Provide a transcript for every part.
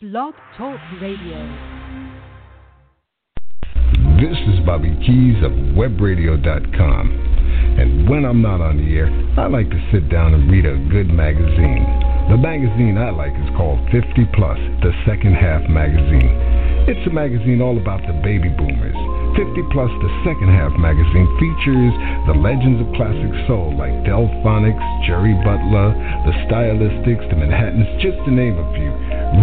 Blog Talk Radio. This is Bobby Keys of webradio.com. And when I'm not on the air, I like to sit down and read a good magazine. The magazine I like is called 50 Plus, the second half magazine. It's a magazine all about the baby boomers. 50 Plus, the second half magazine features the legends of classic soul like Delfonics, Jerry Butler, the Stylistics, the Manhattans, just to name a few.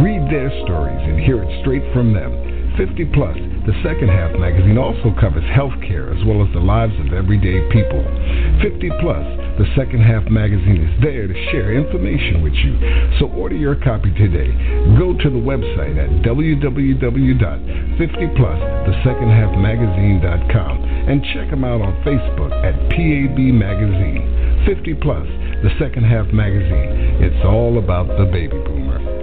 Read their stories and hear it straight from them. 50 Plus, the second half magazine also covers healthcare as well as the lives of everyday people. 50 Plus, the second half magazine is there to share information with you. So order your copy today. Go to the website at www.50plusthesecondhalfmagazine.com and check them out on Facebook at PAB Magazine. 50 Plus, the second half magazine. It's all about the baby boomer.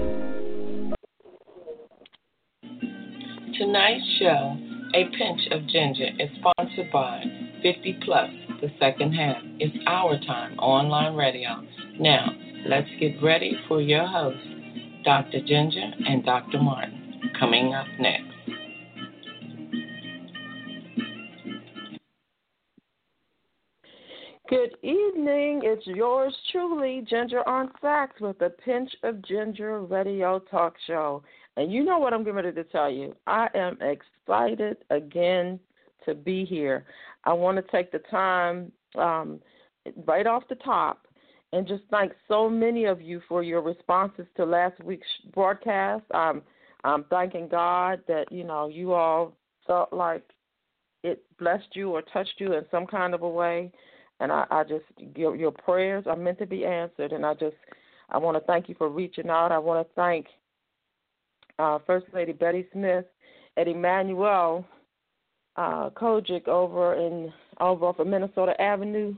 Tonight's show, A Pinch of Ginger, is sponsored by 50 Plus, the second half. It's our time, online radio. Now, let's get ready for your hosts, Dr. Ginger and Dr. Martin, coming up next. Good evening. It's yours truly, Ginger on Facts, with a pinch of ginger radio talk show. And you know what I'm getting ready to tell you. I am excited again to be here. I want to take the time um, right off the top and just thank so many of you for your responses to last week's broadcast. I'm, I'm thanking God that, you know, you all felt like it blessed you or touched you in some kind of a way. And I, I just, your, your prayers are meant to be answered. And I just, I want to thank you for reaching out. I want to thank uh, First Lady Betty Smith at Emmanuel uh, COGIC over in over off of Minnesota Avenue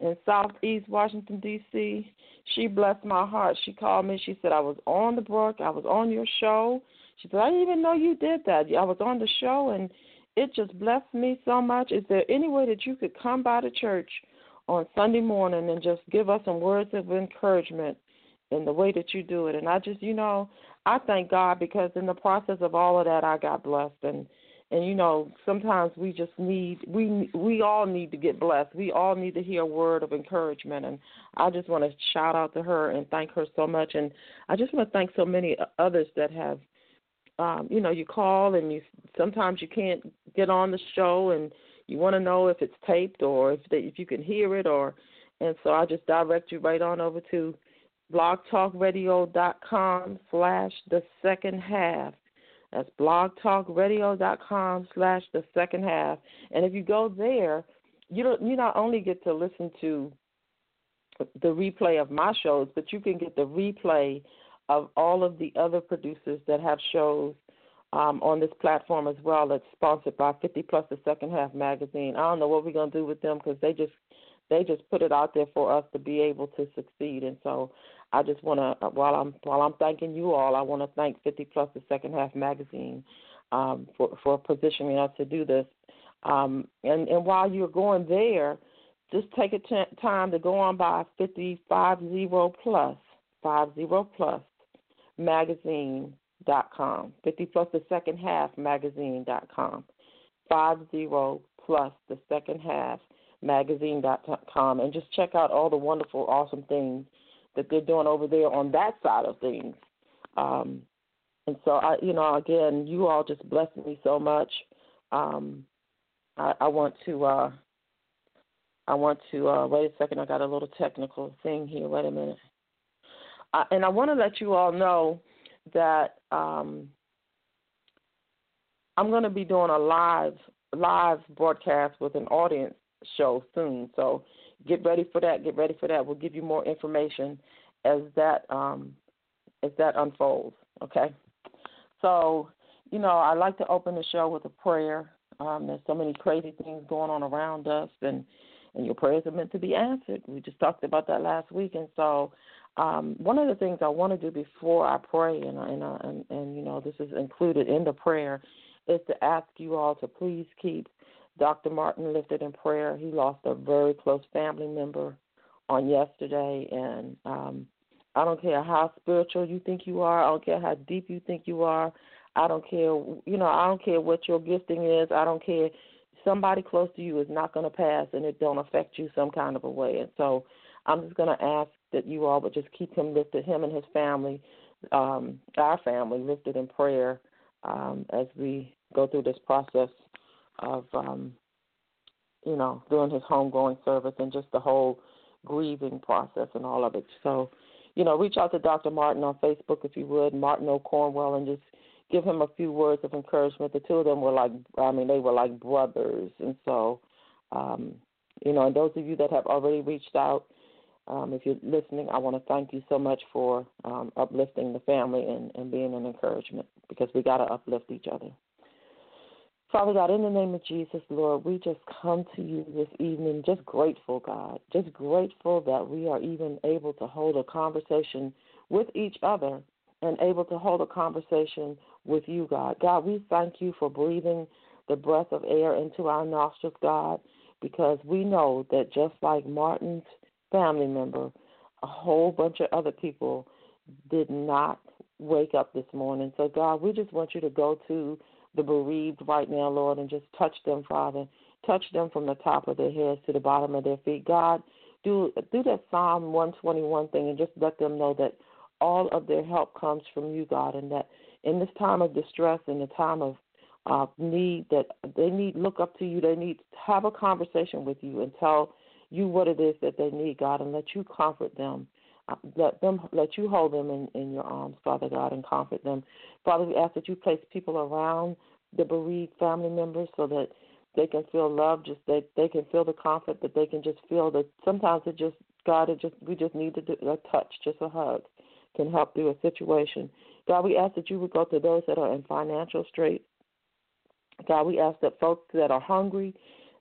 in Southeast Washington D.C. She blessed my heart. She called me. She said I was on the brook. I was on your show. She said I didn't even know you did that. I was on the show and it just blessed me so much. Is there any way that you could come by the church on Sunday morning and just give us some words of encouragement in the way that you do it? And I just, you know, I thank God because in the process of all of that, I got blessed. And and you know sometimes we just need we we all need to get blessed. We all need to hear a word of encouragement. And i just want to shout out to her and thank her so much. And i just want to thank so many others that have um you know you call and you sometimes you can't get on the show and you want to know if it's taped or if they, if you can hear it or and so i just direct you right on over to blogtalkradio.com slash the second half. That's blogtalkradio.com slash the second half. And if you go there, you don't you not only get to listen to the replay of my shows, but you can get the replay of all of the other producers that have shows um, on this platform as well. That's sponsored by 50 Plus the Second Half magazine. I don't know what we're gonna do with them because they just they just put it out there for us to be able to succeed. And so I just want to, while I'm while I'm thanking you all, I want to thank 50 Plus the Second Half Magazine um, for for positioning us to do this. Um, and and while you're going there, just take a t- time to go on by 550 plus 50 plus magazine dot com 50 plus the second half magazine dot com 50 plus the second half magazine dot com and just check out all the wonderful awesome things that they're doing over there on that side of things. Um, and so I, you know, again, you all just blessed me so much. Um, I, I want to, uh, I want to uh, wait a second. I got a little technical thing here. Wait a minute. Uh, and I want to let you all know that um, I'm going to be doing a live live broadcast with an audience show soon. So get ready for that. Get ready for that. We'll give you more information as that um, as that unfolds. Okay. So, you know, I like to open the show with a prayer. Um, there's so many crazy things going on around us, and and your prayers are meant to be answered. We just talked about that last week, and so um, one of the things I want to do before I pray, and and, and and you know, this is included in the prayer, is to ask you all to please keep Dr. Martin lifted in prayer. He lost a very close family member on yesterday, and um, I don't care how spiritual you think you are. I don't care how deep you think you are. I don't care, you know, I don't care what your gifting is. I don't care. Somebody close to you is not going to pass, and it don't affect you some kind of a way. And so, I'm just going to ask that you all would just keep him lifted, him and his family, um, our family lifted in prayer um, as we go through this process of, um, you know, doing his homegoing service and just the whole grieving process and all of it. So, you know, reach out to Dr. Martin on Facebook if you would, Martin O'Cornwell, and just give him a few words of encouragement. The two of them were like, I mean, they were like brothers, and so, um, you know, and those of you that have already reached out, um, if you're listening, I want to thank you so much for um, uplifting the family and, and being an encouragement because we got to uplift each other. Father God, in the name of Jesus, Lord, we just come to you this evening just grateful, God, just grateful that we are even able to hold a conversation with each other and able to hold a conversation with you, God. God, we thank you for breathing the breath of air into our nostrils, God, because we know that just like Martin's family member, a whole bunch of other people did not wake up this morning. So, God, we just want you to go to the bereaved right now, Lord, and just touch them, Father. Touch them from the top of their heads to the bottom of their feet. God, do do that Psalm 121 thing and just let them know that all of their help comes from you, God, and that in this time of distress, in the time of uh, need, that they need look up to you. They need to have a conversation with you and tell you what it is that they need, God, and let you comfort them. Uh, let them let you hold them in, in your arms, Father God, and comfort them. Father, we ask that you place people around the bereaved family members so that they can feel love, just that they can feel the comfort, that they can just feel that sometimes it just God, it just we just need to do a touch, just a hug, can help through a situation. God, we ask that you would go to those that are in financial straits. God, we ask that folks that are hungry,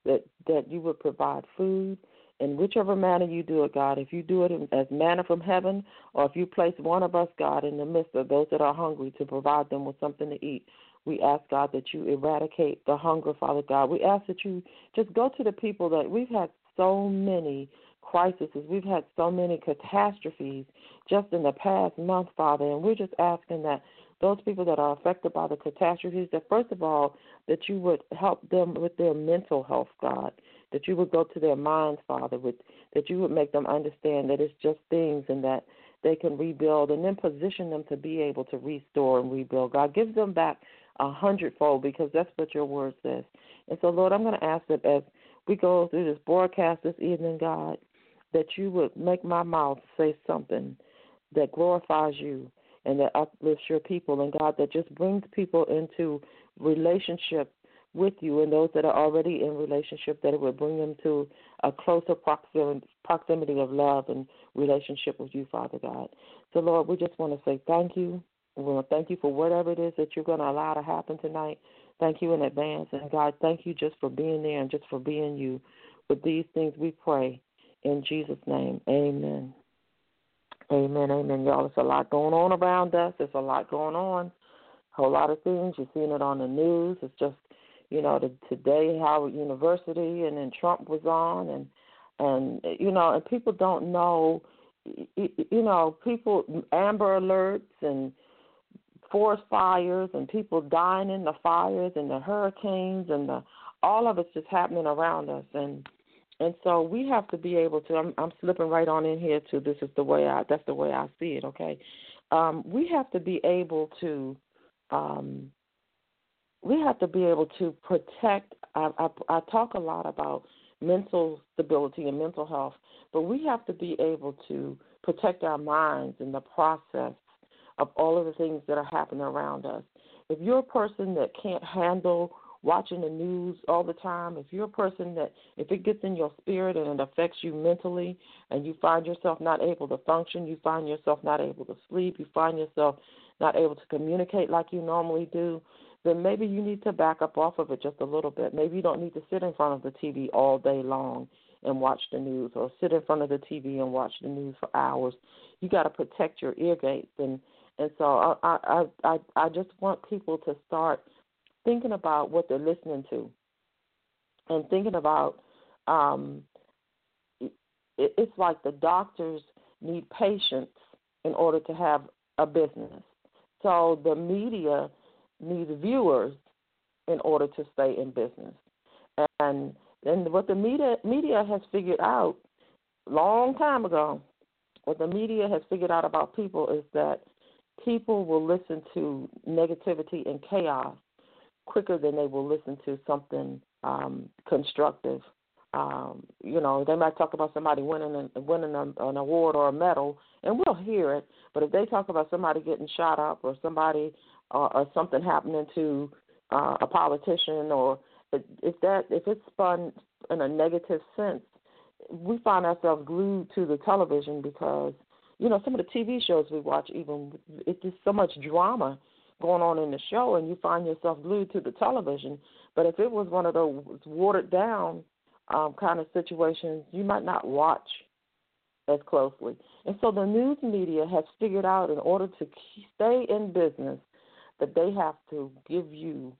that that you would provide food in whichever manner you do it, God, if you do it as manna from heaven, or if you place one of us, God, in the midst of those that are hungry to provide them with something to eat, we ask, God, that you eradicate the hunger, Father God. We ask that you just go to the people that we've had so many crises, we've had so many catastrophes just in the past month, Father, and we're just asking that those people that are affected by the catastrophes, that first of all, that you would help them with their mental health, God that you would go to their minds, Father, with that you would make them understand that it's just things and that they can rebuild and then position them to be able to restore and rebuild. God gives them back a hundredfold because that's what your word says. And so, Lord, I'm going to ask that as we go through this broadcast this evening, God, that you would make my mouth say something that glorifies you and that uplifts your people, and God, that just brings people into relationship with you and those that are already in relationship that it would bring them to a closer proximity of love and relationship with you, Father God. So, Lord, we just want to say thank you. We want to thank you for whatever it is that you're going to allow to happen tonight. Thank you in advance. And, God, thank you just for being there and just for being you. With these things we pray in Jesus' name. Amen. Amen, amen. Y'all, it's a lot going on around us. There's a lot going on. A whole lot of things. You're seeing it on the news. It's just you know, the, today Howard University, and then Trump was on, and and you know, and people don't know, you know, people Amber Alerts and forest fires and people dying in the fires and the hurricanes and the all of it's just happening around us. And and so we have to be able to I'm I'm slipping right on in here to this is the way I that's the way I see it, okay? Um, we have to be able to um we have to be able to protect. I, I, I talk a lot about mental stability and mental health, but we have to be able to protect our minds in the process of all of the things that are happening around us. If you're a person that can't handle watching the news all the time, if you're a person that, if it gets in your spirit and it affects you mentally and you find yourself not able to function, you find yourself not able to sleep, you find yourself not able to communicate like you normally do, then maybe you need to back up off of it just a little bit. Maybe you don't need to sit in front of the TV all day long and watch the news or sit in front of the TV and watch the news for hours. You got to protect your ear gates and and so I I I I just want people to start thinking about what they're listening to and thinking about um it, it's like the doctors need patience in order to have a business. So the media needs viewers in order to stay in business. And and what the media media has figured out long time ago, what the media has figured out about people is that people will listen to negativity and chaos quicker than they will listen to something um, constructive. Um, you know, they might talk about somebody winning an, winning an, an award or a medal, and we'll hear it. But if they talk about somebody getting shot up or somebody uh, or something happening to uh, a politician, or if that if it's spun in a negative sense, we find ourselves glued to the television because you know some of the TV shows we watch even it's just so much drama going on in the show, and you find yourself glued to the television. But if it was one of those watered down um, kind of situations, you might not watch as closely. And so the news media has figured out in order to stay in business that they have to give you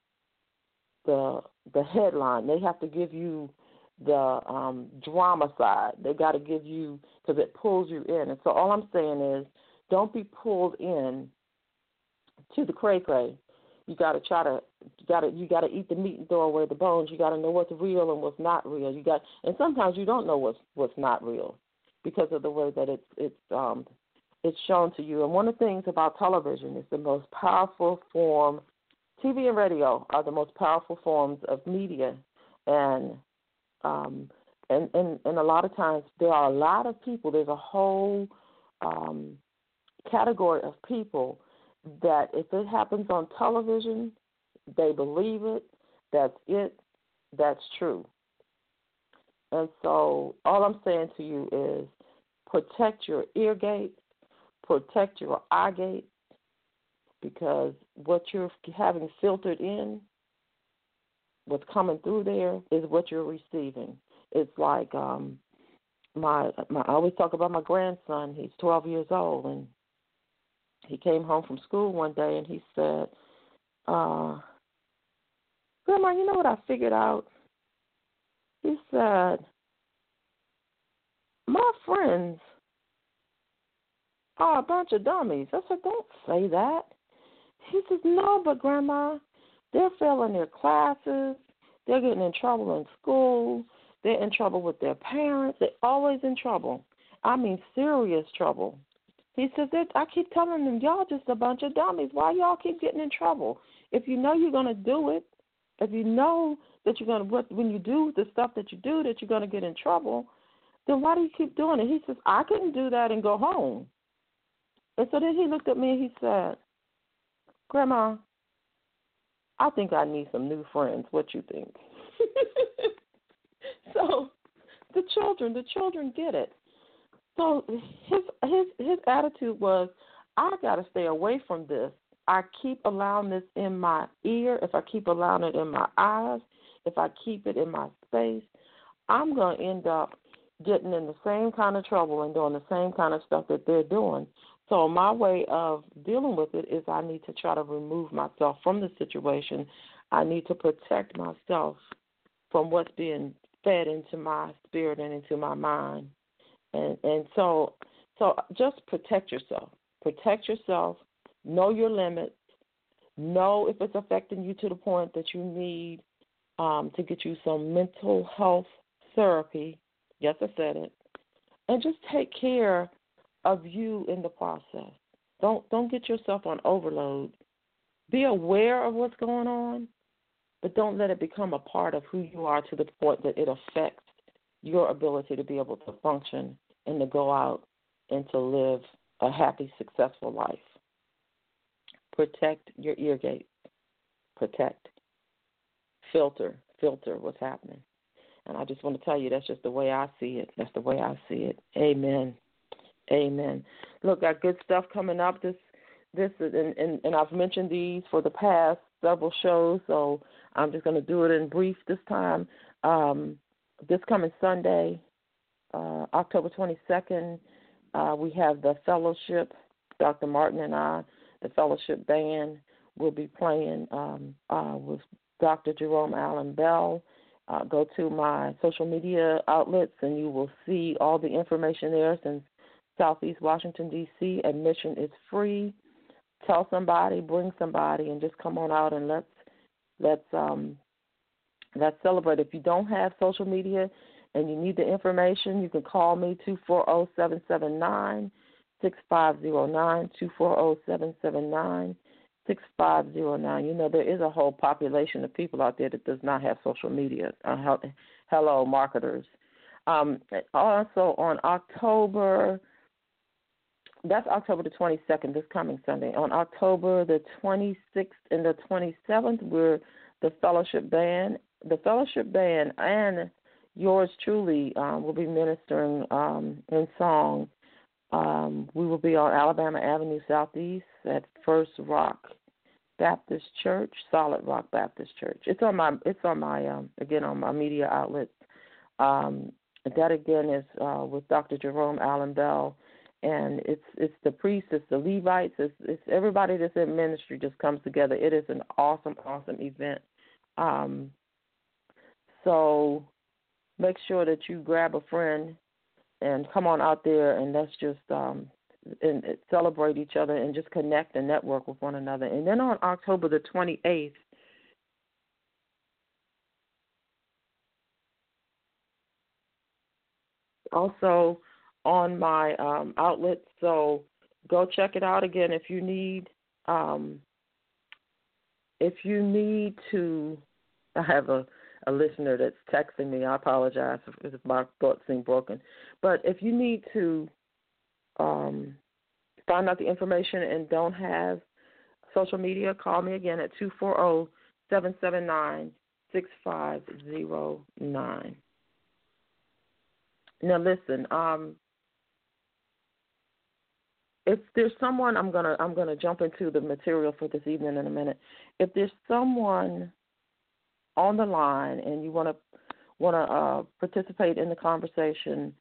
the the headline. They have to give you the um, drama side. They got to give you because it pulls you in. And so all I'm saying is, don't be pulled in to the cray cray. You got to try to you got to you got to eat the meat and throw away the bones. You got to know what's real and what's not real. You got and sometimes you don't know what's what's not real because of the way that it's it's um it's shown to you. And one of the things about television is the most powerful form. TV and radio are the most powerful forms of media, and um, and, and and a lot of times there are a lot of people. There's a whole um, category of people that if it happens on television, they believe it. That's it. That's true. And so all I'm saying to you is protect your ear gate, protect your eye gate, because what you're having filtered in, what's coming through there, is what you're receiving. It's like um, my, my I always talk about my grandson. He's 12 years old, and he came home from school one day and he said, uh, Grandma, you know what I figured out? He said, My friends are a bunch of dummies. I said, Don't say that. He says, No, but Grandma, they're failing their classes. They're getting in trouble in school. They're in trouble with their parents. They're always in trouble. I mean, serious trouble. He says that I keep telling them, y'all just a bunch of dummies. Why y'all keep getting in trouble? If you know you're gonna do it, if you know that you're gonna when you do the stuff that you do that you're gonna get in trouble, then why do you keep doing it? He says I couldn't do that and go home. And so then he looked at me and he said, Grandma, I think I need some new friends. What you think? so the children, the children get it. So his his his attitude was, I got to stay away from this. I keep allowing this in my ear, if I keep allowing it in my eyes, if I keep it in my space, I'm going to end up getting in the same kind of trouble and doing the same kind of stuff that they're doing. So my way of dealing with it is I need to try to remove myself from the situation. I need to protect myself from what's being fed into my spirit and into my mind and and so so just protect yourself. Protect yourself. Know your limits. Know if it's affecting you to the point that you need um, to get you some mental health therapy. Yes, I said it. And just take care of you in the process. Don't don't get yourself on overload. Be aware of what's going on, but don't let it become a part of who you are to the point that it affects your ability to be able to function and to go out and to live a happy, successful life. Protect your ear gate. Protect. Filter. Filter what's happening. And I just want to tell you that's just the way I see it. That's the way I see it. Amen. Amen. Look, got good stuff coming up. This, this, is, and, and, and I've mentioned these for the past several shows, so I'm just going to do it in brief this time. Um, this coming Sunday, uh, October 22nd, uh, we have the fellowship. Dr. Martin and I, the fellowship band, will be playing um, uh, with Dr. Jerome Allen Bell. Uh, go to my social media outlets and you will see all the information there since Southeast Washington, D.C. Admission is free. Tell somebody, bring somebody, and just come on out and let's let's um let's celebrate. If you don't have social media and you need the information, you can call me two four zero oh seven seven nine six five zero nine two four zero oh seven seven nine six five zero nine. You know there is a whole population of people out there that does not have social media. Uh, hello, marketers. Um, also on October that's October the 22nd, this coming Sunday. On October the 26th and the 27th, we're the Fellowship Band. The Fellowship Band and yours truly um, will be ministering um, in song. Um, we will be on Alabama Avenue Southeast at First Rock Baptist Church, Solid Rock Baptist Church. It's on my it's on my um, again on my media outlets. Um, that again is uh, with Dr. Jerome Allen Bell and it's it's the priests, it's the Levites, it's, it's everybody that's in ministry just comes together. It is an awesome, awesome event. Um, so make sure that you grab a friend and come on out there and let's just um, and celebrate each other and just connect and network with one another. And then on October the 28th, also on my um, outlet. So go check it out again if you need. Um, if you need to, I have a, a listener that's texting me. I apologize if my thoughts seem broken. But if you need to um, find out the information and don't have social media, call me again at 240 779 6509. Now, listen, um, if there's someone I'm gonna I'm gonna jump into the material for this evening in a minute. If there's someone on the line and you wanna wanna uh, participate in the conversation,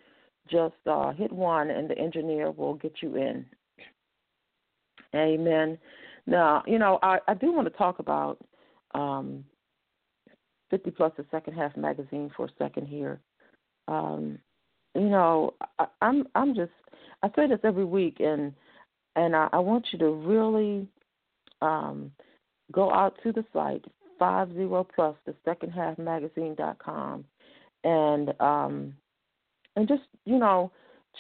just uh, hit one and the engineer will get you in. Amen. Now, you know, I, I do want to talk about um, 50 Plus the Second Half magazine for a second here. Um, you know, I, I'm I'm just I say this every week, and and I, I want you to really um, go out to the site five zero plus the second half magazine dot com, and um, and just you know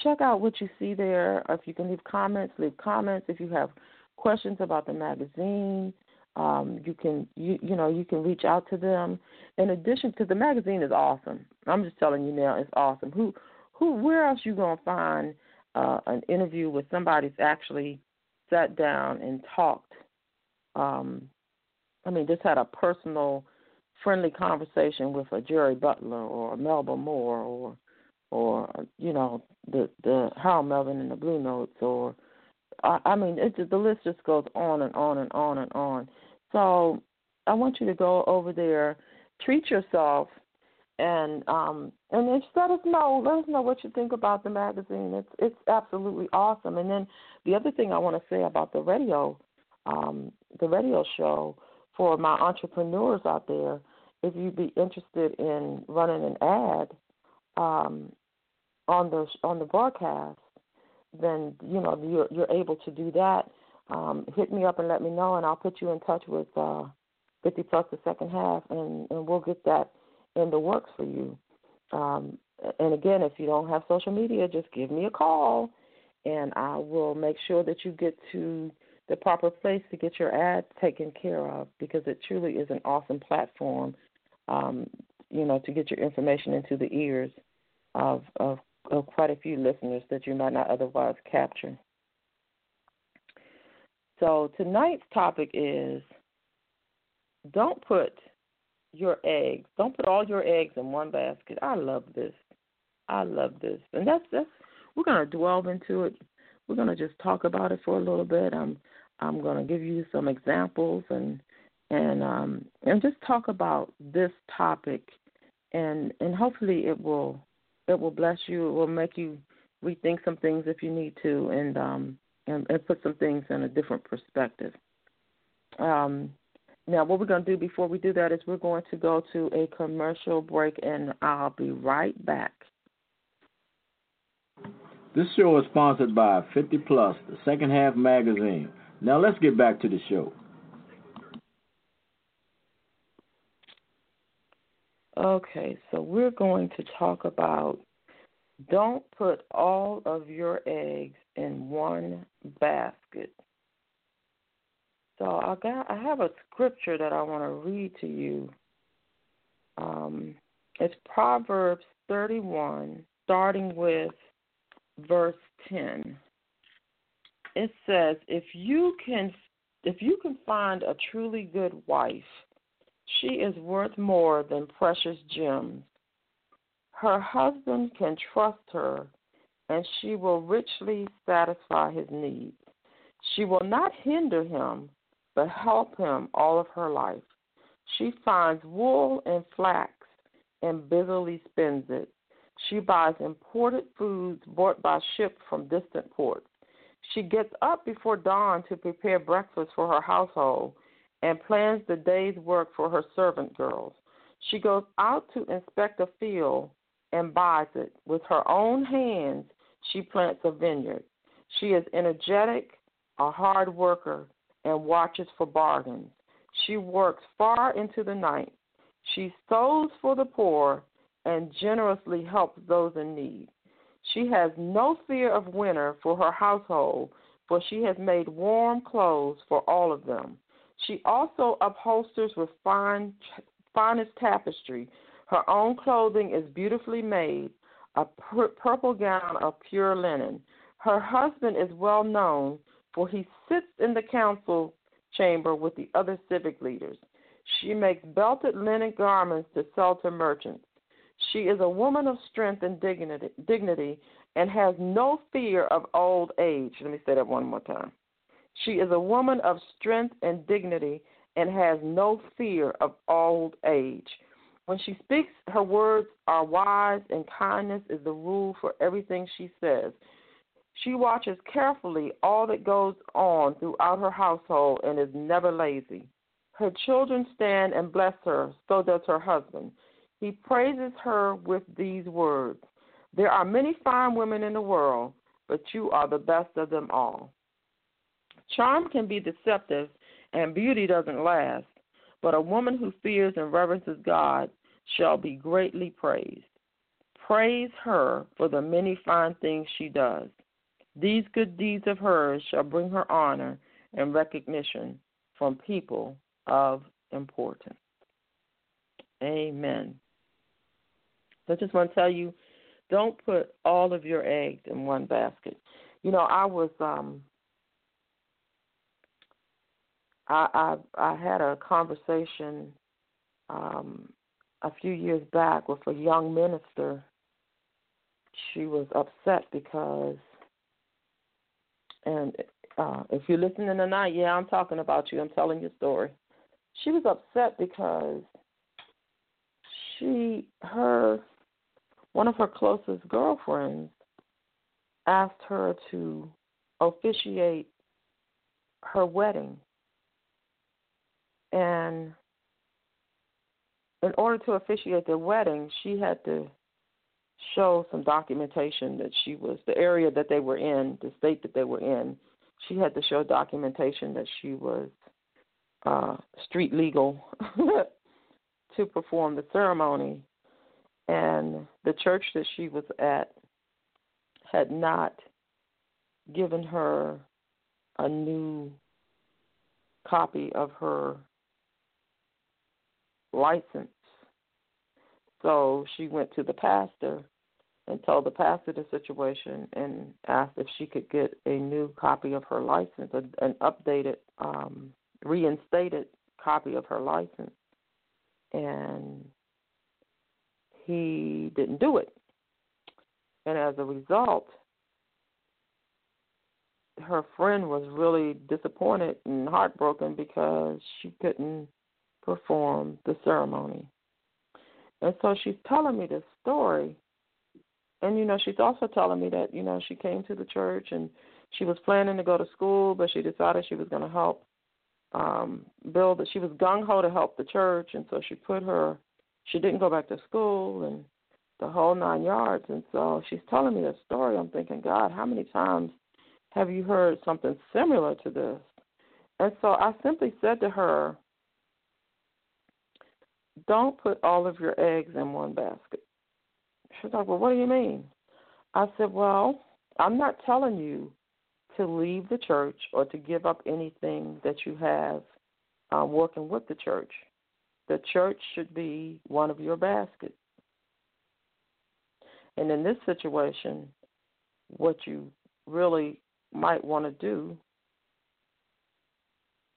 check out what you see there. If you can leave comments, leave comments. If you have questions about the magazine, um, you can you you know you can reach out to them. In addition because the magazine is awesome. I'm just telling you now, it's awesome. Who who where else you gonna find uh, an interview with somebody that's actually sat down and talked. Um, I mean, just had a personal, friendly conversation with a Jerry Butler or a Melba Moore or, or you know, the the Harold Melvin and the Blue Notes or, I, I mean, it, the list just goes on and on and on and on. So I want you to go over there, treat yourself and um and just let us know let us know what you think about the magazine it's it's absolutely awesome and then the other thing i want to say about the radio um the radio show for my entrepreneurs out there if you'd be interested in running an ad um on the on the broadcast then you know you're you're able to do that um hit me up and let me know and i'll put you in touch with uh 50 plus the second half and and we'll get that in the works for you. Um, and again, if you don't have social media, just give me a call, and I will make sure that you get to the proper place to get your ad taken care of because it truly is an awesome platform. Um, you know, to get your information into the ears of, of of quite a few listeners that you might not otherwise capture. So tonight's topic is don't put your eggs. Don't put all your eggs in one basket. I love this. I love this. And that's that's we're gonna delve into it. We're gonna just talk about it for a little bit. I'm I'm gonna give you some examples and and um and just talk about this topic and and hopefully it will it will bless you. It will make you rethink some things if you need to and um and, and put some things in a different perspective. Um now, what we're going to do before we do that is we're going to go to a commercial break, and I'll be right back. This show is sponsored by 50 Plus, the second half magazine. Now let's get back to the show. Okay, so we're going to talk about don't put all of your eggs in one basket. So I got I have a scripture that I want to read to you. Um, it's Proverbs 31, starting with verse 10. It says, "If you can, if you can find a truly good wife, she is worth more than precious gems. Her husband can trust her, and she will richly satisfy his needs. She will not hinder him, but help him all of her life. She finds wool and flax and busily spins it. She buys imported foods brought by ship from distant ports. She gets up before dawn to prepare breakfast for her household and plans the day's work for her servant girls. She goes out to inspect a field and buys it. With her own hands, she plants a vineyard. She is energetic, a hard worker, and watches for bargains. She works far into the night. She sews for the poor and generously helps those in need. She has no fear of winter for her household, for she has made warm clothes for all of them. She also upholsters with fine, finest tapestry. Her own clothing is beautifully made, a pur- purple gown of pure linen. Her husband is well known, for he sits in the council chamber with the other civic leaders. She makes belted linen garments to sell to merchants. She is a woman of strength and dignity, dignity and has no fear of old age. Let me say that one more time. She is a woman of strength and dignity and has no fear of old age. When she speaks, her words are wise, and kindness is the rule for everything she says. She watches carefully all that goes on throughout her household and is never lazy. Her children stand and bless her, so does her husband. He praises her with these words There are many fine women in the world, but you are the best of them all. Charm can be deceptive, and beauty doesn't last, but a woman who fears and reverences God shall be greatly praised. Praise her for the many fine things she does. These good deeds of hers shall bring her honor and recognition from people of importance. Amen. I just want to tell you don't put all of your eggs in one basket. You know, I was um I I I had a conversation um a few years back with a young minister. She was upset because and uh if you're listening tonight, yeah, I'm talking about you. I'm telling your story. She was upset because she her one of her closest girlfriends asked her to officiate her wedding. And in order to officiate their wedding, she had to show some documentation that she was the area that they were in, the state that they were in. She had to show documentation that she was uh, street legal to perform the ceremony. And the church that she was at had not given her a new copy of her license. So she went to the pastor and told the pastor the situation and asked if she could get a new copy of her license, an updated, um, reinstated copy of her license. And he didn't do it. And as a result, her friend was really disappointed and heartbroken because she couldn't perform the ceremony. And so she's telling me this story. And, you know, she's also telling me that, you know, she came to the church and she was planning to go to school, but she decided she was going to help um build it. She was gung ho to help the church. And so she put her, she didn't go back to school and the whole nine yards. And so she's telling me the story. I'm thinking, God, how many times have you heard something similar to this? And so I simply said to her, Don't put all of your eggs in one basket. She's like, Well, what do you mean? I said, Well, I'm not telling you to leave the church or to give up anything that you have uh, working with the church. The church should be one of your baskets. And in this situation, what you really might want to do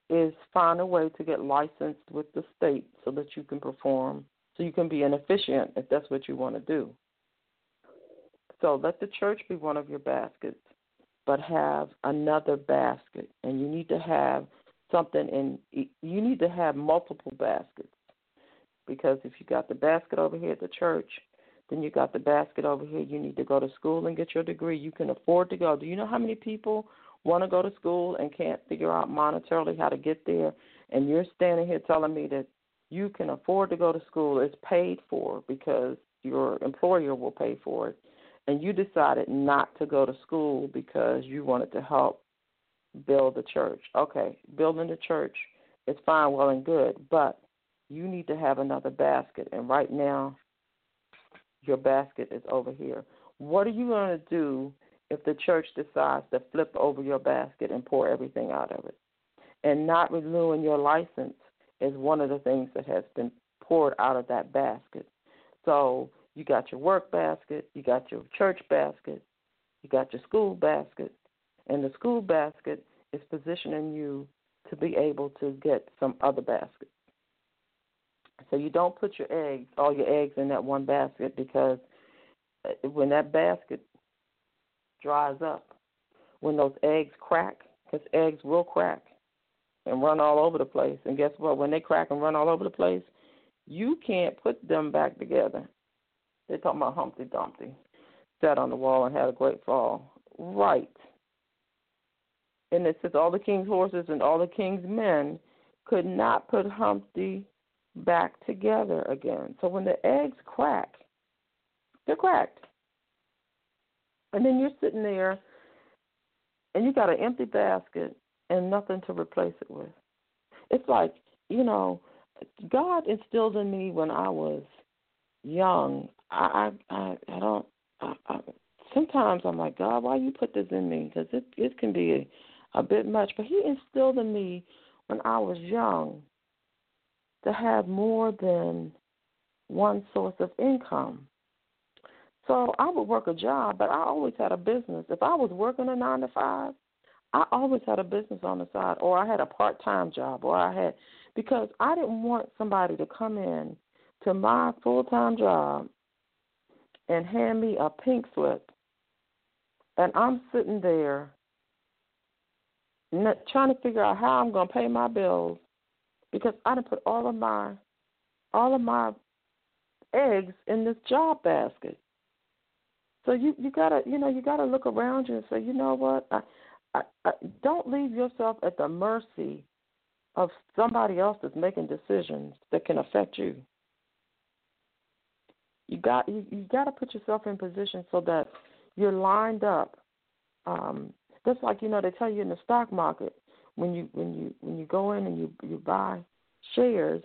is find a way to get licensed with the state so that you can perform, so you can be an officiant if that's what you want to do. So let the church be one of your baskets, but have another basket. And you need to have something in, you need to have multiple baskets. Because if you got the basket over here at the church, then you got the basket over here. You need to go to school and get your degree. You can afford to go. Do you know how many people want to go to school and can't figure out monetarily how to get there? And you're standing here telling me that you can afford to go to school. It's paid for because your employer will pay for it and you decided not to go to school because you wanted to help build the church. Okay, building the church is fine, well, and good, but you need to have another basket. And right now, your basket is over here. What are you going to do if the church decides to flip over your basket and pour everything out of it? And not renewing your license is one of the things that has been poured out of that basket. So you got your work basket, you got your church basket, you got your school basket, and the school basket is positioning you to be able to get some other baskets. So you don't put your eggs, all your eggs in that one basket because uh, when that basket dries up, when those eggs crack, because eggs will crack and run all over the place. And guess what? When they crack and run all over the place, you can't put them back together. They're talking about Humpty Dumpty sat on the wall and had a great fall. Right. And it says all the king's horses and all the king's men could not put Humpty back together again. So when the eggs crack, they're cracked. And then you're sitting there and you got an empty basket and nothing to replace it with. It's like, you know, God instilled in me when I was young I I I don't. I, I, sometimes I'm like, God, why you put this in me? Because it it can be a, a bit much. But He instilled in me when I was young to have more than one source of income. So I would work a job, but I always had a business. If I was working a nine to five, I always had a business on the side, or I had a part time job, or I had because I didn't want somebody to come in to my full time job and hand me a pink slip. And I'm sitting there trying to figure out how I'm going to pay my bills because I didn't put all of my all of my eggs in this job basket. So you you gotta you know you gotta look around you and say you know what I, I, I don't leave yourself at the mercy of somebody else that's making decisions that can affect you you got you, you got to put yourself in position so that you're lined up. Um, just like you know they tell you in the stock market when you when you when you go in and you you buy shares,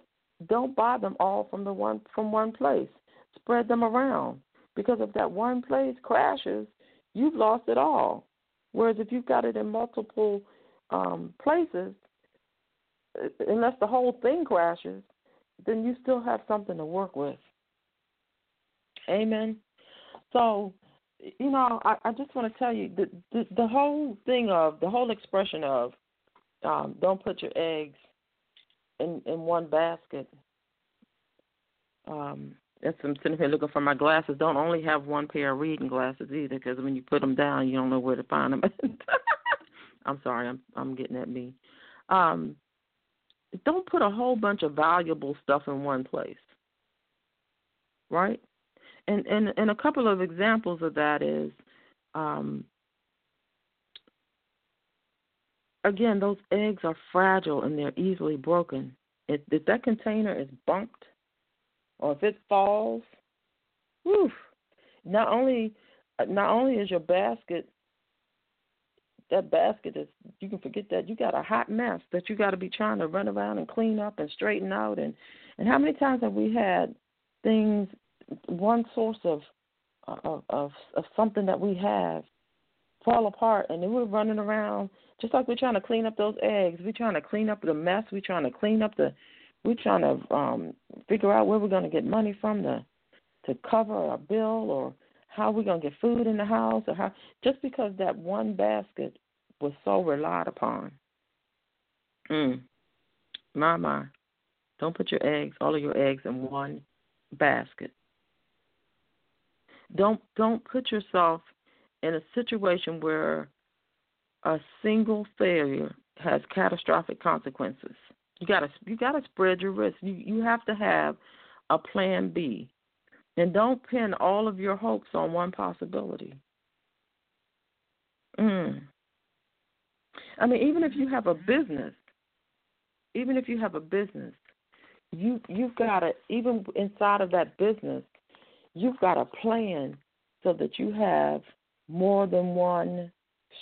don't buy them all from the one from one place. Spread them around because if that one place crashes, you've lost it all. Whereas if you've got it in multiple um, places, uh, unless the whole thing crashes, then you still have something to work with. Amen. So, you know, I, I just want to tell you the, the the whole thing of the whole expression of um, don't put your eggs in in one basket. Um, as I'm sitting here looking for my glasses, don't only have one pair of reading glasses either, because when you put them down, you don't know where to find them. I'm sorry, I'm I'm getting at me. Um, don't put a whole bunch of valuable stuff in one place. Right? and and and a couple of examples of that is um, again those eggs are fragile and they're easily broken. If, if that container is bumped or if it falls whew, not only not only is your basket that basket is you can forget that you got a hot mess that you got to be trying to run around and clean up and straighten out. And and how many times have we had things one source of of of, of something that we have fall apart and then we're running around just like we're trying to clean up those eggs we're trying to clean up the mess we're trying to clean up the we're trying to um figure out where we're going to get money from to to cover our bill or how we're going to get food in the house or how just because that one basket was so relied upon. Mm. My, my. Don't put your eggs, all of your eggs in one basket. Don't don't put yourself in a situation where a single failure has catastrophic consequences. You gotta you gotta spread your risk. You you have to have a plan B. And don't pin all of your hopes on one possibility. Mm. I mean, even if you have a business, even if you have a business, you you've got to even inside of that business, you've got a plan so that you have more than one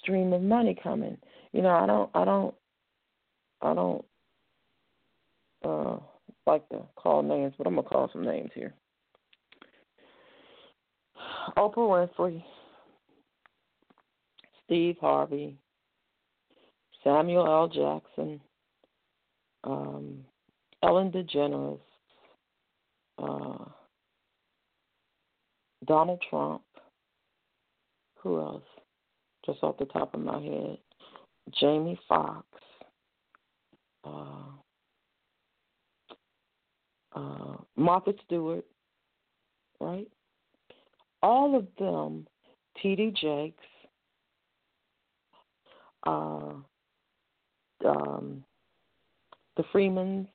stream of money coming. You know, I don't I don't I don't uh like to call names, but I'm gonna call some names here. Oprah Winfrey, Steve Harvey, Samuel L. Jackson, um, Ellen DeGeneres, uh, Donald Trump. Who else? Just off the top of my head, Jamie Foxx. Uh, uh, Martha Stewart, right? all of them, T.D. Jakes, uh, um, the Freemans,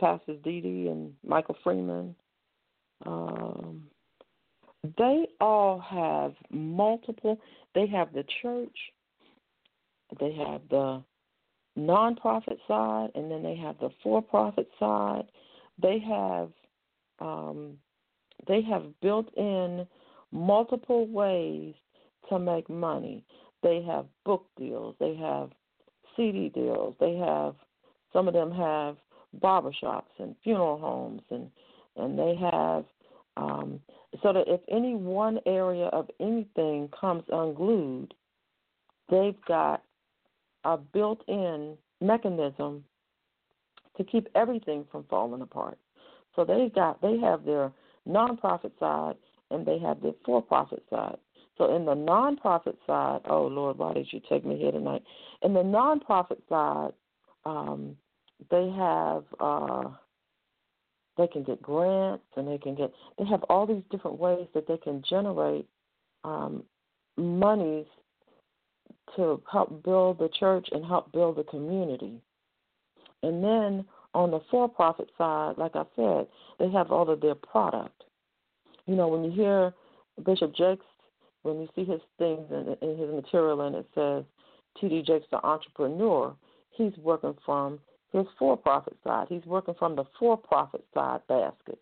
Pastors Dee and Michael Freeman, um, they all have multiple. They have the church, they have the nonprofit side, and then they have the for-profit side. They have um, they have built in multiple ways to make money. They have book deals, they have CD deals, they have some of them have barbershops and funeral homes and and they have um, so that if any one area of anything comes unglued, they've got a built in mechanism to keep everything from falling apart. So they've got they have their nonprofit side and they have their for profit side. So in the nonprofit side, oh Lord, why did you take me here tonight? In the nonprofit side, um, they have uh, they can get grants and they can get they have all these different ways that they can generate um, monies to help build the church and help build the community. And then on the for profit side, like I said, they have all of their product. You know, when you hear Bishop Jakes, when you see his things in, in his material and it says T.D. Jakes, the entrepreneur, he's working from his for profit side. He's working from the for profit side basket.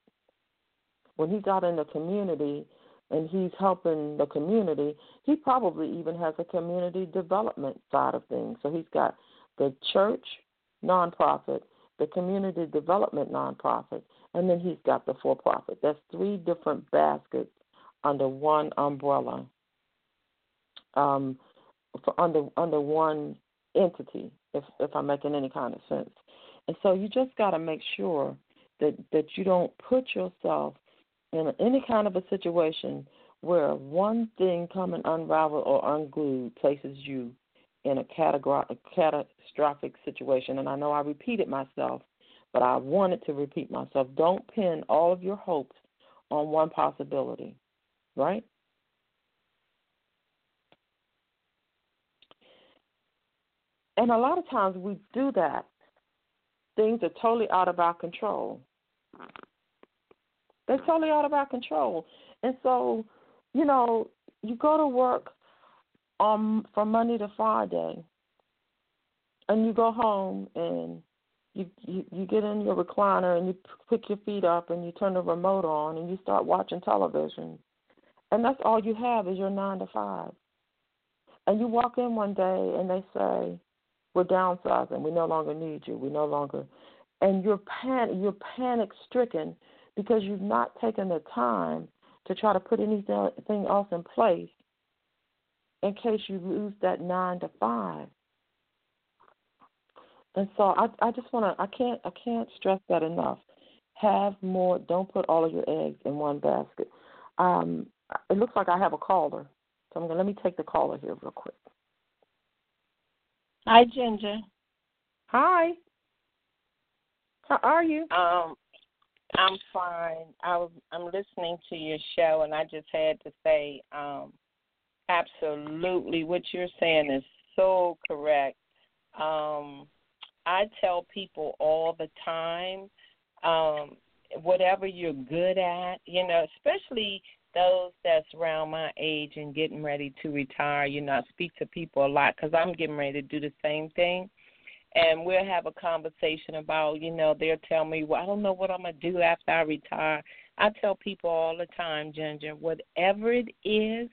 When he's out in the community and he's helping the community, he probably even has a community development side of things. So he's got the church, nonprofit, the community development nonprofit, and then he's got the for profit. That's three different baskets under one umbrella, um, under under one entity. If if I'm making any kind of sense, and so you just got to make sure that that you don't put yourself in any kind of a situation where one thing coming unraveled or unglued places you in a, a catastrophic situation. And I know I repeated myself, but I wanted to repeat myself. Don't pin all of your hopes on one possibility, right? And a lot of times we do that. Things are totally out of our control. They're totally out of our control. And so, you know, you go to work um from Monday to Friday, and you go home and you, you you get in your recliner and you pick your feet up and you turn the remote on and you start watching television, and that's all you have is your nine to five. And you walk in one day and they say, "We're downsizing. We no longer need you. We no longer," and you're pan you're panic stricken because you've not taken the time to try to put anything else in place in case you lose that nine to five. And so I I just want to I can't I can't stress that enough. Have more. Don't put all of your eggs in one basket. Um, it looks like I have a caller, so I'm gonna let me take the caller here real quick. Hi, Ginger. Hi. How are you? Um, I'm fine. I was I'm listening to your show, and I just had to say, um, absolutely, what you're saying is so correct. Um, I tell people all the time, um, whatever you're good at, you know, especially those that's around my age and getting ready to retire. You know, I speak to people a lot because I'm getting ready to do the same thing. And we'll have a conversation about, you know, they'll tell me, well, I don't know what I'm going to do after I retire. I tell people all the time, Ginger, whatever it is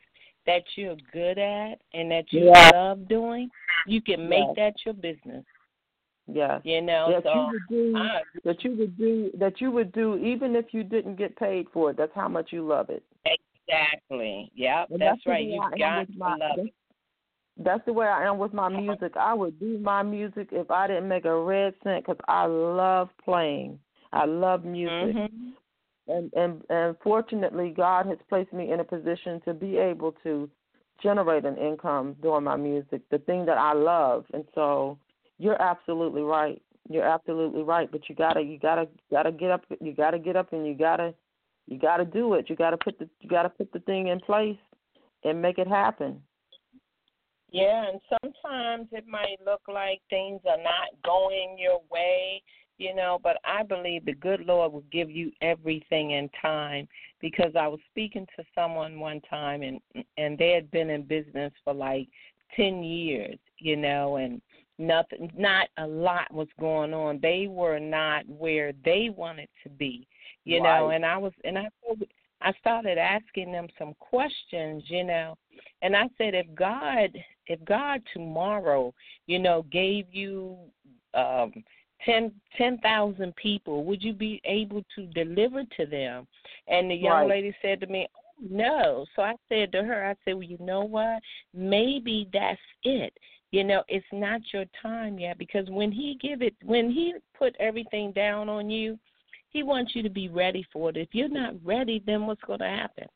that you're good at and that you yeah. love doing, you can make that your business. Yes. You know, that so you would do I, that you would do that you would do even if you didn't get paid for it. That's how much you love it. Exactly. Yep, that's, that's right. You've got to my, love it. That's the way I am with my music. I would do my music if I didn't make a red cent because I love playing. I love music. Mm-hmm. And and and fortunately, God has placed me in a position to be able to generate an income doing my music, the thing that I love. And so you're absolutely right. You're absolutely right. But you gotta you gotta gotta get up you gotta get up and you gotta you gotta do it. You gotta put the you gotta put the thing in place and make it happen. Yeah, and sometimes it might look like things are not going your way, you know, but I believe the good Lord will give you everything in time because I was speaking to someone one time and and they had been in business for like 10 years, you know, and nothing not a lot was going on. They were not where they wanted to be you right. know and i was and i i started asking them some questions you know and i said if god if god tomorrow you know gave you um ten ten thousand people would you be able to deliver to them? And the young right. lady said to me oh, no. So i said to her i said well you know what? Maybe that's it you know it's not your time yet because when he give it when he put everything down on you he wants you to be ready for it. If you're not ready then what's going to happen?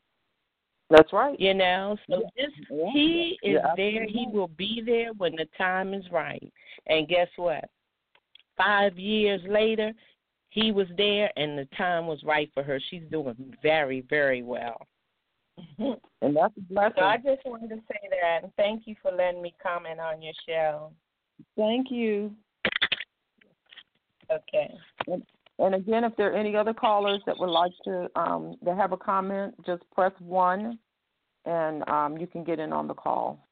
That's right. You know so yeah. just yeah. he is yeah, there. He will be there when the time is right. And guess what? Five years later he was there and the time was right for her. She's doing very very well and that's a blessing. So I just wanted to say that, and thank you for letting me comment on your show. Thank you. Okay. And, and again, if there are any other callers that would like to um, to have a comment, just press one, and um, you can get in on the call.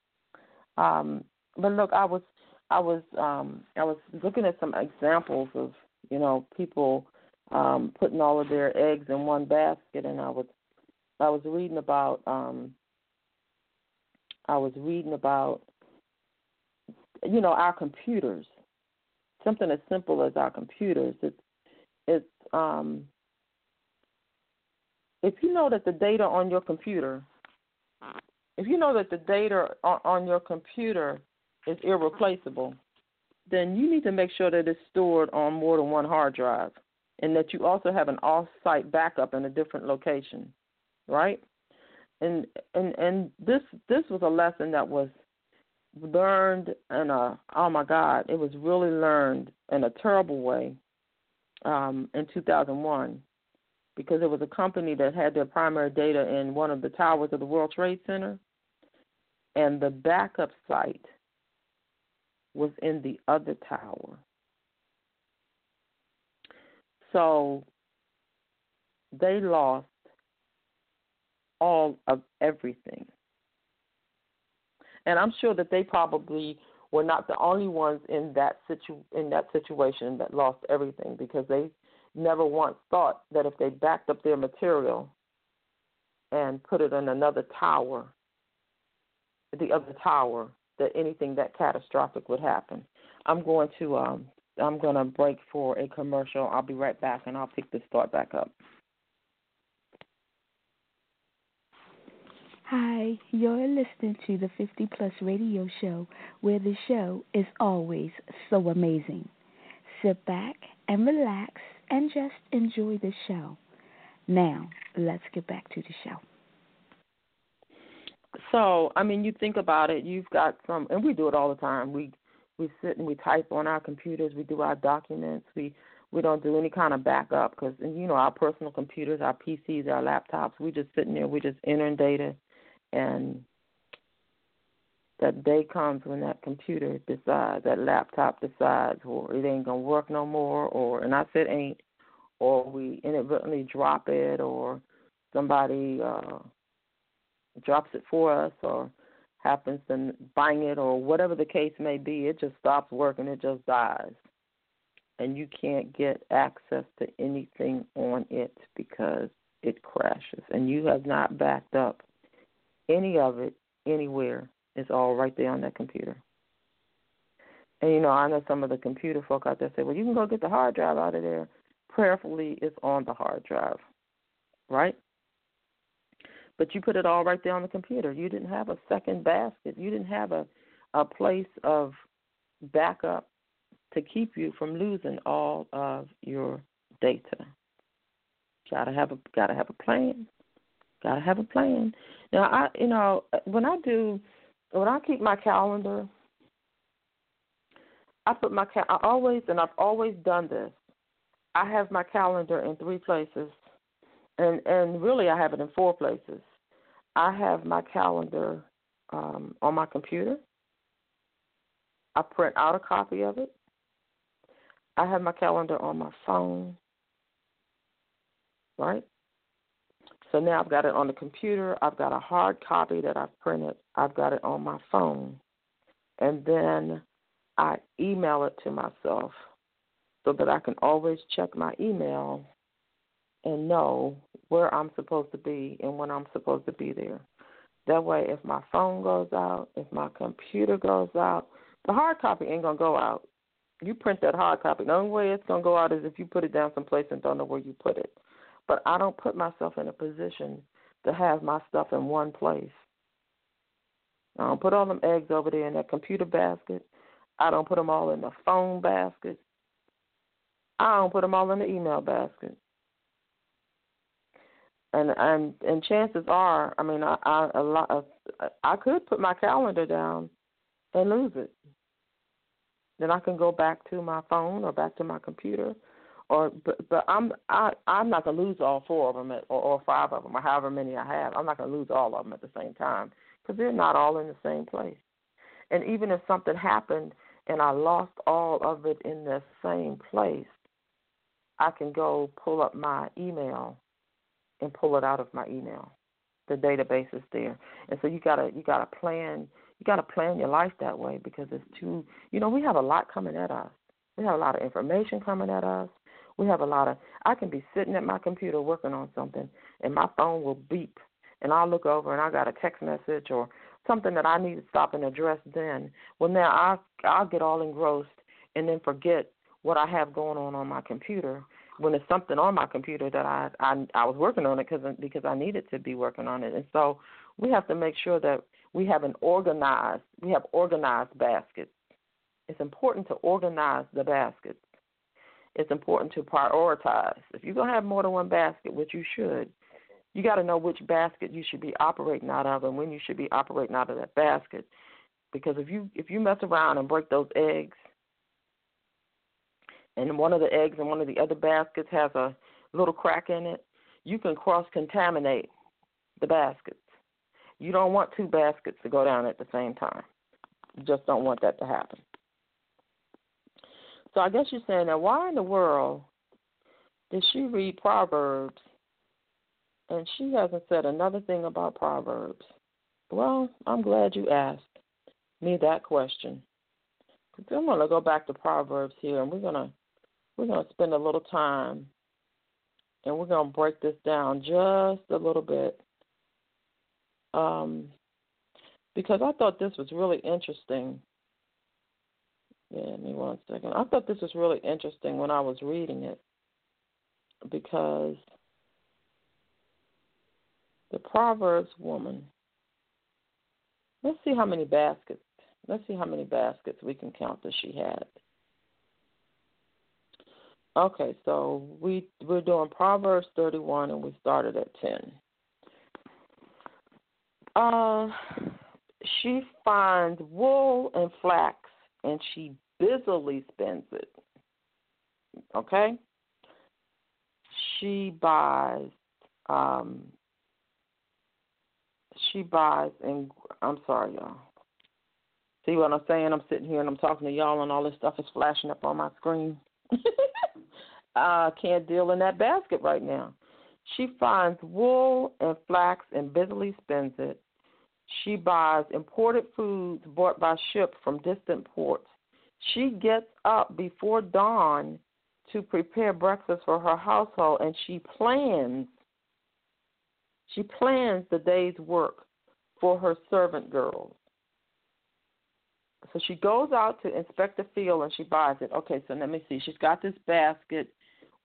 Um, but look, I was I was um, I was looking at some examples of you know people um, putting all of their eggs in one basket, and I was I was reading about um I was reading about you know our computers. Something as simple as our computers. It's it's um if you know that the data on your computer if you know that the data on your computer is irreplaceable, then you need to make sure that it's stored on more than one hard drive and that you also have an off-site backup in a different location right? And and and this this was a lesson that was learned in a oh my God, it was really learned in a terrible way um, in 2001 because it was a company that had their primary data in one of the towers of the World Trade Center, and the backup site was in the other tower. So they lost all of everything. And I'm sure that they probably were not the only ones in that situ in that situation that lost everything because they never once thought that if they backed up their material and put it in another tower, the other tower, that anything that catastrophic would happen. I'm going to um I'm going to break for a commercial. I'll be right back and I'll pick this thought back up. Hi, you're listening to the 50 Plus Radio Show, where the show is always so amazing. Sit back and relax and just enjoy the show. Now, let's get back to the show. So, I mean, you think about it, you've got some, and we do it all the time. We we sit and we type on our computers, we do our documents, we we don't do any kind of backup because you know our personal computers, our PCs, our laptops. We just sitting there, we just entering data and that day comes when that computer decides, that laptop decides, or it ain't gonna work no more, or and I said ain't, or we inadvertently drop it, or somebody uh, drops it for us, or happens to bang it, or whatever the case may be, it just stops working, it just dies, and you can't get access to anything on it because it crashes, and you have not backed up any of it anywhere. It's all right there on that computer. And you know, I know some of the computer folk out there say, "Well, you can go get the hard drive out of there." Prayerfully, it's on the hard drive, right? But you put it all right there on the computer. You didn't have a second basket. You didn't have a a place of backup to keep you from losing all of your data. Gotta have a gotta have a plan. Gotta have a plan. Now, I you know when I do when I keep my calendar, I put my cal- I always and I've always done this. I have my calendar in three places, and and really I have it in four places. I have my calendar um, on my computer. I print out a copy of it. I have my calendar on my phone, right? So now I've got it on the computer. I've got a hard copy that I've printed. I've got it on my phone. And then I email it to myself so that I can always check my email and know where I'm supposed to be and when I'm supposed to be there. That way, if my phone goes out, if my computer goes out, the hard copy ain't going to go out. You print that hard copy. The only way it's going to go out is if you put it down someplace and don't know where you put it but I don't put myself in a position to have my stuff in one place. I don't put all them eggs over there in that computer basket. I don't put them all in the phone basket. I don't put them all in the email basket. And and and chances are, I mean, I I a lot of, I could put my calendar down and lose it. Then I can go back to my phone or back to my computer or but, but I'm I I'm not gonna lose all four of them at, or, or five of them or however many I have. I'm not gonna lose all of them at the same time because they're not all in the same place. And even if something happened and I lost all of it in the same place, I can go pull up my email and pull it out of my email. The database is there, and so you gotta you gotta plan you gotta plan your life that way because it's too you know we have a lot coming at us. We have a lot of information coming at us. We have a lot of. I can be sitting at my computer working on something, and my phone will beep, and I'll look over and I got a text message or something that I need to stop and address. Then, well, now I I'll get all engrossed and then forget what I have going on on my computer when it's something on my computer that I I, I was working on it because because I needed to be working on it, and so we have to make sure that we have an organized we have organized baskets. It's important to organize the baskets it's important to prioritize. If you're going to have more than one basket, which you should, you got to know which basket you should be operating out of and when you should be operating out of that basket. Because if you if you mess around and break those eggs, and one of the eggs in one of the other baskets has a little crack in it, you can cross contaminate the baskets. You don't want two baskets to go down at the same time. You just don't want that to happen. So I guess you're saying that why in the world did she read Proverbs and she hasn't said another thing about Proverbs? Well, I'm glad you asked me that question Because I'm going to go back to Proverbs here, and we're going to we're going to spend a little time, and we're going to break this down just a little bit, um, because I thought this was really interesting. Yeah, me one second. I thought this was really interesting when I was reading it, because the Proverbs woman. Let's see how many baskets. Let's see how many baskets we can count that she had. Okay, so we we're doing Proverbs 31 and we started at 10. Uh, she finds wool and flax and she busily spends it. Okay? She buys um she buys and I'm sorry y'all. See what I'm saying? I'm sitting here and I'm talking to y'all and all this stuff is flashing up on my screen. I can't deal in that basket right now. She finds wool and flax and busily spins it. She buys imported foods bought by ship from distant ports. She gets up before dawn to prepare breakfast for her household and she plans she plans the day's work for her servant girls. So she goes out to inspect the field and she buys it. Okay, so let me see. She's got this basket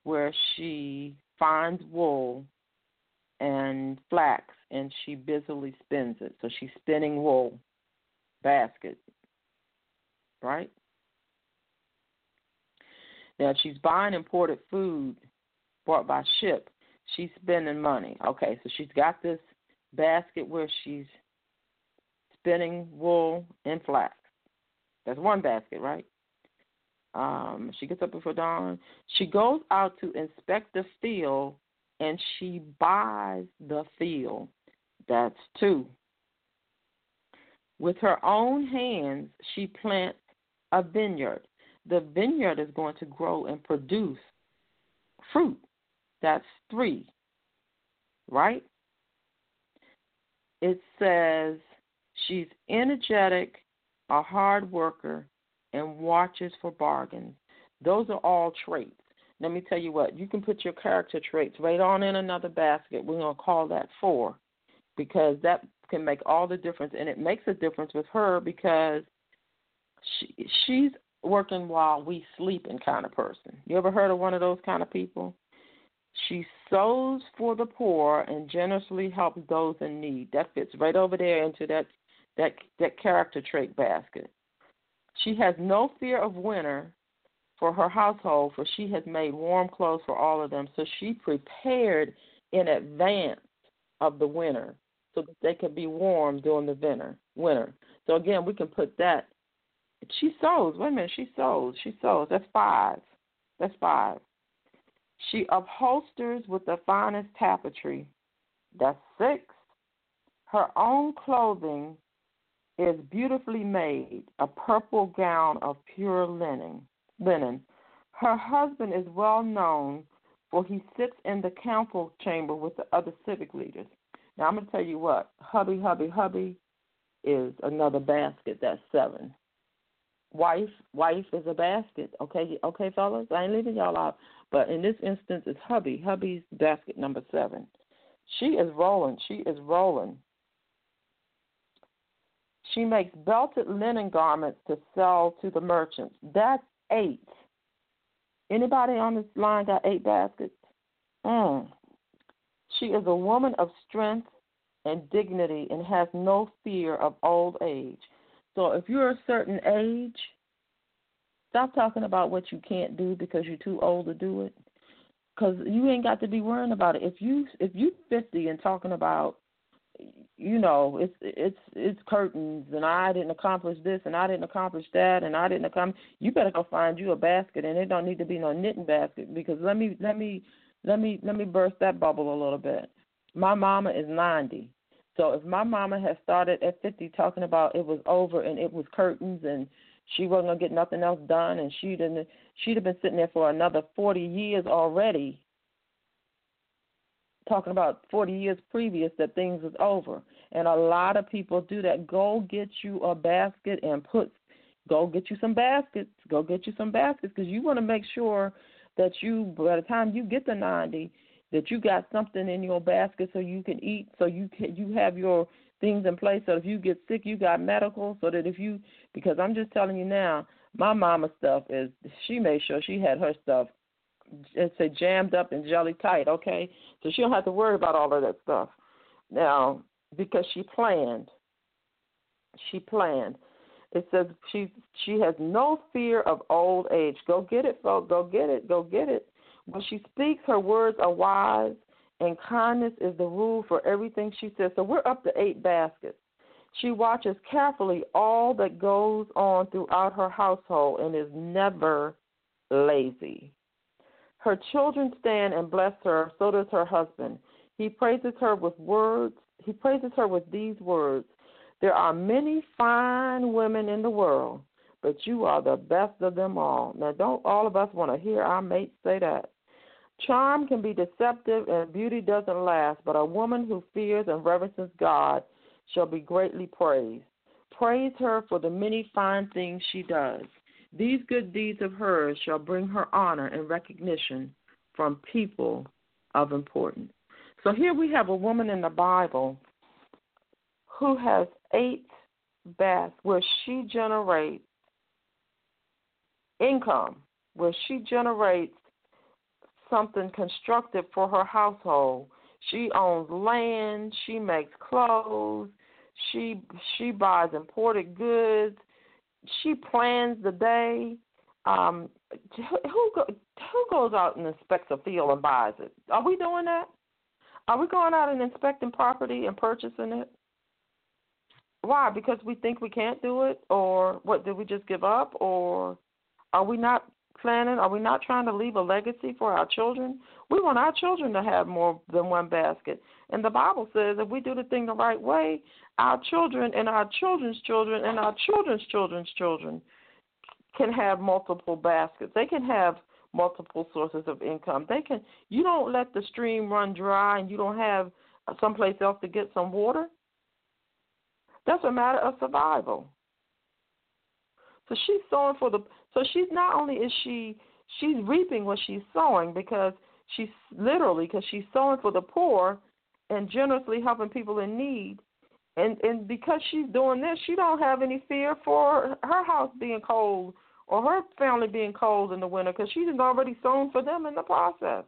where she finds wool and flax and she busily spins it. So she's spinning wool basket. Right? Now she's buying imported food brought by ship. She's spending money. Okay, so she's got this basket where she's spinning wool and flax. That's one basket, right? Um, she gets up before dawn. She goes out to inspect the field and she buys the field. That's two. With her own hands, she plants a vineyard. The vineyard is going to grow and produce fruit. That's three, right? It says she's energetic, a hard worker, and watches for bargains. Those are all traits. Let me tell you what, you can put your character traits right on in another basket. We're going to call that four because that can make all the difference. And it makes a difference with her because she, she's working while we sleeping kind of person. You ever heard of one of those kind of people? She sows for the poor and generously helps those in need. That fits right over there into that that that character trait basket. She has no fear of winter for her household, for she has made warm clothes for all of them. So she prepared in advance of the winter so that they could be warm during the winter. Winter. So again, we can put that. She sews. Wait a minute. She sews. She sews. That's five. That's five. She upholsters with the finest tapestry. That's six. Her own clothing is beautifully made, a purple gown of pure linen. Linen. Her husband is well known, for he sits in the council chamber with the other civic leaders. Now I'm gonna tell you what, hubby, hubby, hubby is another basket. That's seven. Wife, wife is a basket. Okay, okay, fellas. I ain't leaving y'all out. But in this instance, it's hubby. Hubby's basket number seven. She is rolling. She is rolling. She makes belted linen garments to sell to the merchants. That's eight. Anybody on this line got eight baskets? Mm. She is a woman of strength and dignity and has no fear of old age. So if you're a certain age, stop talking about what you can't do because you're too old to do it. Because you ain't got to be worrying about it. If you if you 50 and talking about you know, it's it's it's curtains, and I didn't accomplish this, and I didn't accomplish that, and I didn't accomplish. You better go find you a basket, and it don't need to be no knitting basket because let me let me let me let me burst that bubble a little bit. My mama is ninety, so if my mama had started at fifty talking about it was over and it was curtains and she wasn't gonna get nothing else done, and she didn't she'd have been sitting there for another forty years already talking about 40 years previous that things was over. And a lot of people do that. Go get you a basket and put go get you some baskets. Go get you some baskets because you want to make sure that you, by the time you get to 90, that you got something in your basket so you can eat, so you can you have your things in place. So if you get sick, you got medical. So that if you, because I'm just telling you now, my mama stuff is she made sure she had her stuff it's a jammed up and jelly tight, okay? So she don't have to worry about all of that stuff. Now, because she planned. She planned. It says she she has no fear of old age. Go get it, folks. Go get it. Go get it. When she speaks, her words are wise, and kindness is the rule for everything she says. So we're up to eight baskets. She watches carefully all that goes on throughout her household and is never lazy. Her children stand and bless her, so does her husband. He praises her with words. He praises her with these words. There are many fine women in the world, but you are the best of them all. Now, don't all of us want to hear our mates say that? Charm can be deceptive and beauty doesn't last, but a woman who fears and reverences God shall be greatly praised. Praise her for the many fine things she does. These good deeds of hers shall bring her honor and recognition from people of importance. So here we have a woman in the Bible who has eight baths where she generates income, where she generates something constructive for her household. She owns land, she makes clothes, she she buys imported goods, she plans the day. Um, who go, who goes out and inspects a field and buys it? Are we doing that? Are we going out and inspecting property and purchasing it? Why? Because we think we can't do it, or what? Did we just give up, or are we not planning? Are we not trying to leave a legacy for our children? We want our children to have more than one basket. And the Bible says if we do the thing the right way, our children and our children's children and our children's children's children can have multiple baskets. They can have multiple sources of income. They can you don't let the stream run dry and you don't have someplace else to get some water. That's a matter of survival. So she's sowing for the so she's not only is she she's reaping what she's sowing because she's literally because she's sowing for the poor and generously helping people in need. And and because she's doing this, she don't have any fear for her house being cold or her family being cold in the winter because she's already sown for them in the process.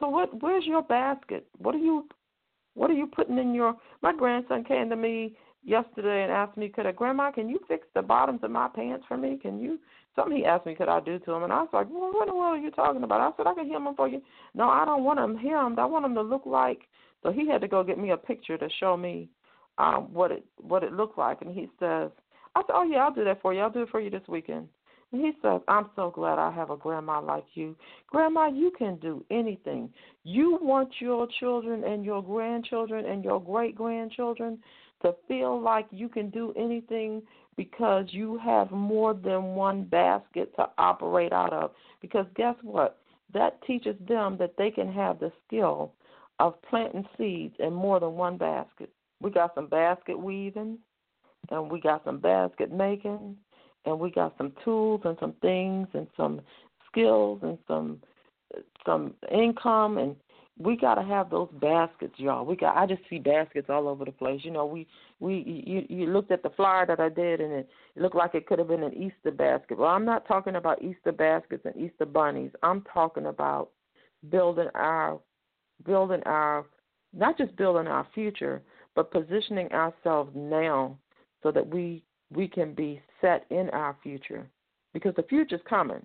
So what? Where's your basket? What are you? What are you putting in your? My grandson came to me yesterday and asked me, "Could I, Grandma, can you fix the bottoms of my pants for me? Can you?" Something he asked me, could I do to him? And I was like, well, what in the world are you talking about? I said, I can hem them for you. No, I don't want them hemmed. I want them to look like. So he had to go get me a picture to show me um, what it what it looked like. And he says, I said, oh yeah, I'll do that for you. I'll do it for you this weekend. And he says, I'm so glad I have a grandma like you. Grandma, you can do anything. You want your children and your grandchildren and your great grandchildren to feel like you can do anything because you have more than one basket to operate out of. Because guess what? That teaches them that they can have the skill of planting seeds in more than one basket. We got some basket weaving, and we got some basket making, and we got some tools and some things and some skills and some some income and we got to have those baskets, y'all. We got. I just see baskets all over the place. You know, we we you you looked at the flyer that I did, and it, looked like it could have been an Easter basket. Well, I'm not talking about Easter baskets and Easter bunnies. I'm talking about building our building our not just building our future, but positioning ourselves now so that we we can be set in our future because the future's coming.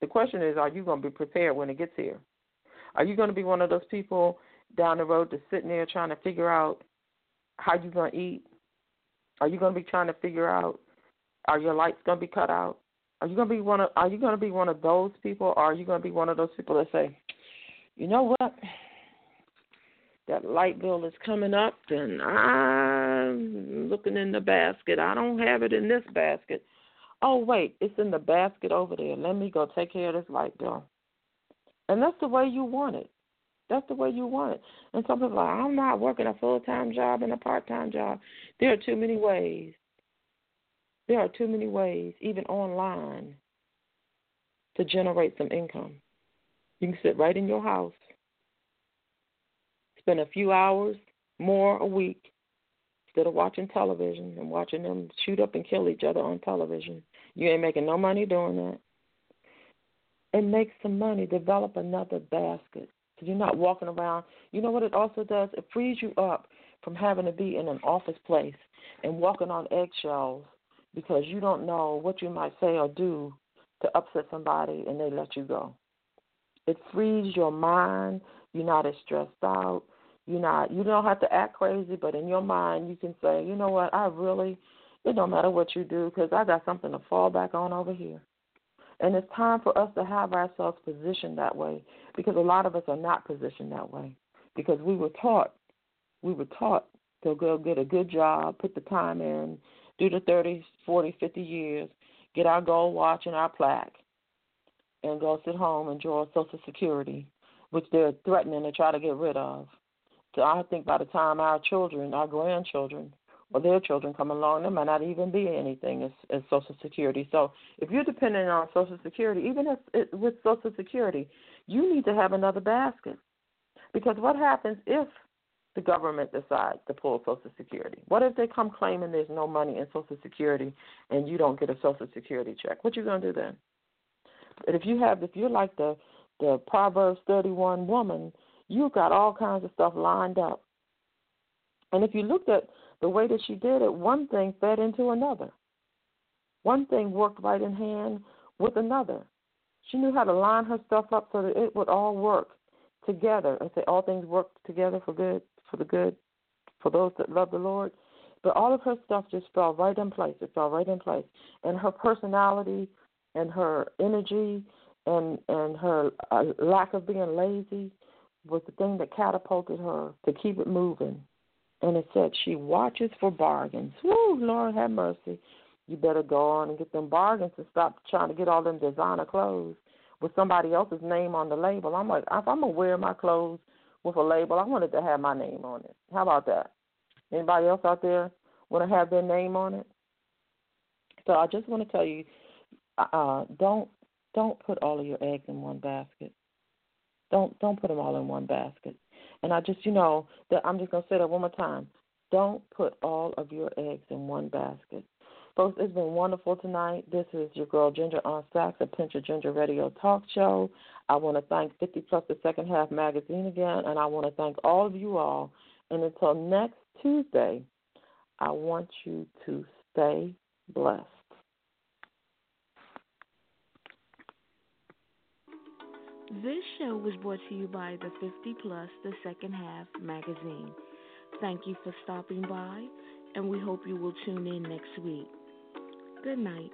The question is, are you going to be prepared when it gets here? Are you going to be one of those people down the road that's sitting there trying to figure out how you're going to eat? Are you going to be trying to figure out are your lights going to be cut out? Are you going to be one of Are you going to be one of those people, or are you going to be one of those people that say, you know what? That light bill is coming up, and I'm looking in the basket. I don't have it in this basket. Oh wait, it's in the basket over there. Let me go take care of this light bill. And that's the way you want it. That's the way you want it. And some people are like, I'm not working a full time job and a part time job. There are too many ways There are too many ways, even online, to generate some income. You can sit right in your house, spend a few hours more a week instead of watching television and watching them shoot up and kill each other on television. You ain't making no money doing that. And make some money. Develop another basket. So you're not walking around. You know what it also does? It frees you up from having to be in an office place and walking on eggshells because you don't know what you might say or do to upset somebody and they let you go. It frees your mind. You're not as stressed out. You're not. You don't have to act crazy, but in your mind, you can say, you know what? I really. It don't matter what you do because I got something to fall back on over here. And it's time for us to have ourselves positioned that way because a lot of us are not positioned that way because we were taught, we were taught to go get a good job, put the time in, do the 30, 40, 50 years, get our gold watch and our plaque, and go sit home and draw Social Security, which they're threatening to try to get rid of. So I think by the time our children, our grandchildren, or their children come along, there might not even be anything as, as Social Security. So if you're dependent on Social Security, even if it, with Social Security, you need to have another basket. Because what happens if the government decides to pull Social Security? What if they come claiming there's no money in Social Security and you don't get a Social Security check? What you gonna do then? But if you have, if you're like the the Proverbs 31 woman you've got all kinds of stuff lined up. And if you looked at the way that she did it, one thing fed into another. One thing worked right in hand with another. She knew how to line her stuff up so that it would all work together and say all things work together for good, for the good, for those that love the Lord. But all of her stuff just fell right in place. It fell right in place. And her personality and her energy and and her uh, lack of being lazy was the thing that catapulted her to keep it moving. And it said she watches for bargains. Woo, Lord have mercy. You better go on and get them bargains and stop trying to get all them designer clothes with somebody else's name on the label. I'm like, if I'm gonna wear my clothes with a label, I wanted to have my name on it. How about that? Anybody else out there want to have their name on it? So I just want to tell you, uh, don't don't put all of your eggs in one basket. Don't don't put them all in one basket. And I just you know that I'm just gonna say that one more time. Don't put all of your eggs in one basket. Folks, it's been wonderful tonight. This is your girl Ginger on Sax, a Pinch of Ginger Radio Talk Show. I want to thank 50 Plus the Second Half Magazine again, and I want to thank all of you all. And until next Tuesday, I want you to stay blessed. This show was brought to you by the 50 Plus, the second half magazine. Thank you for stopping by, and we hope you will tune in next week. Good night.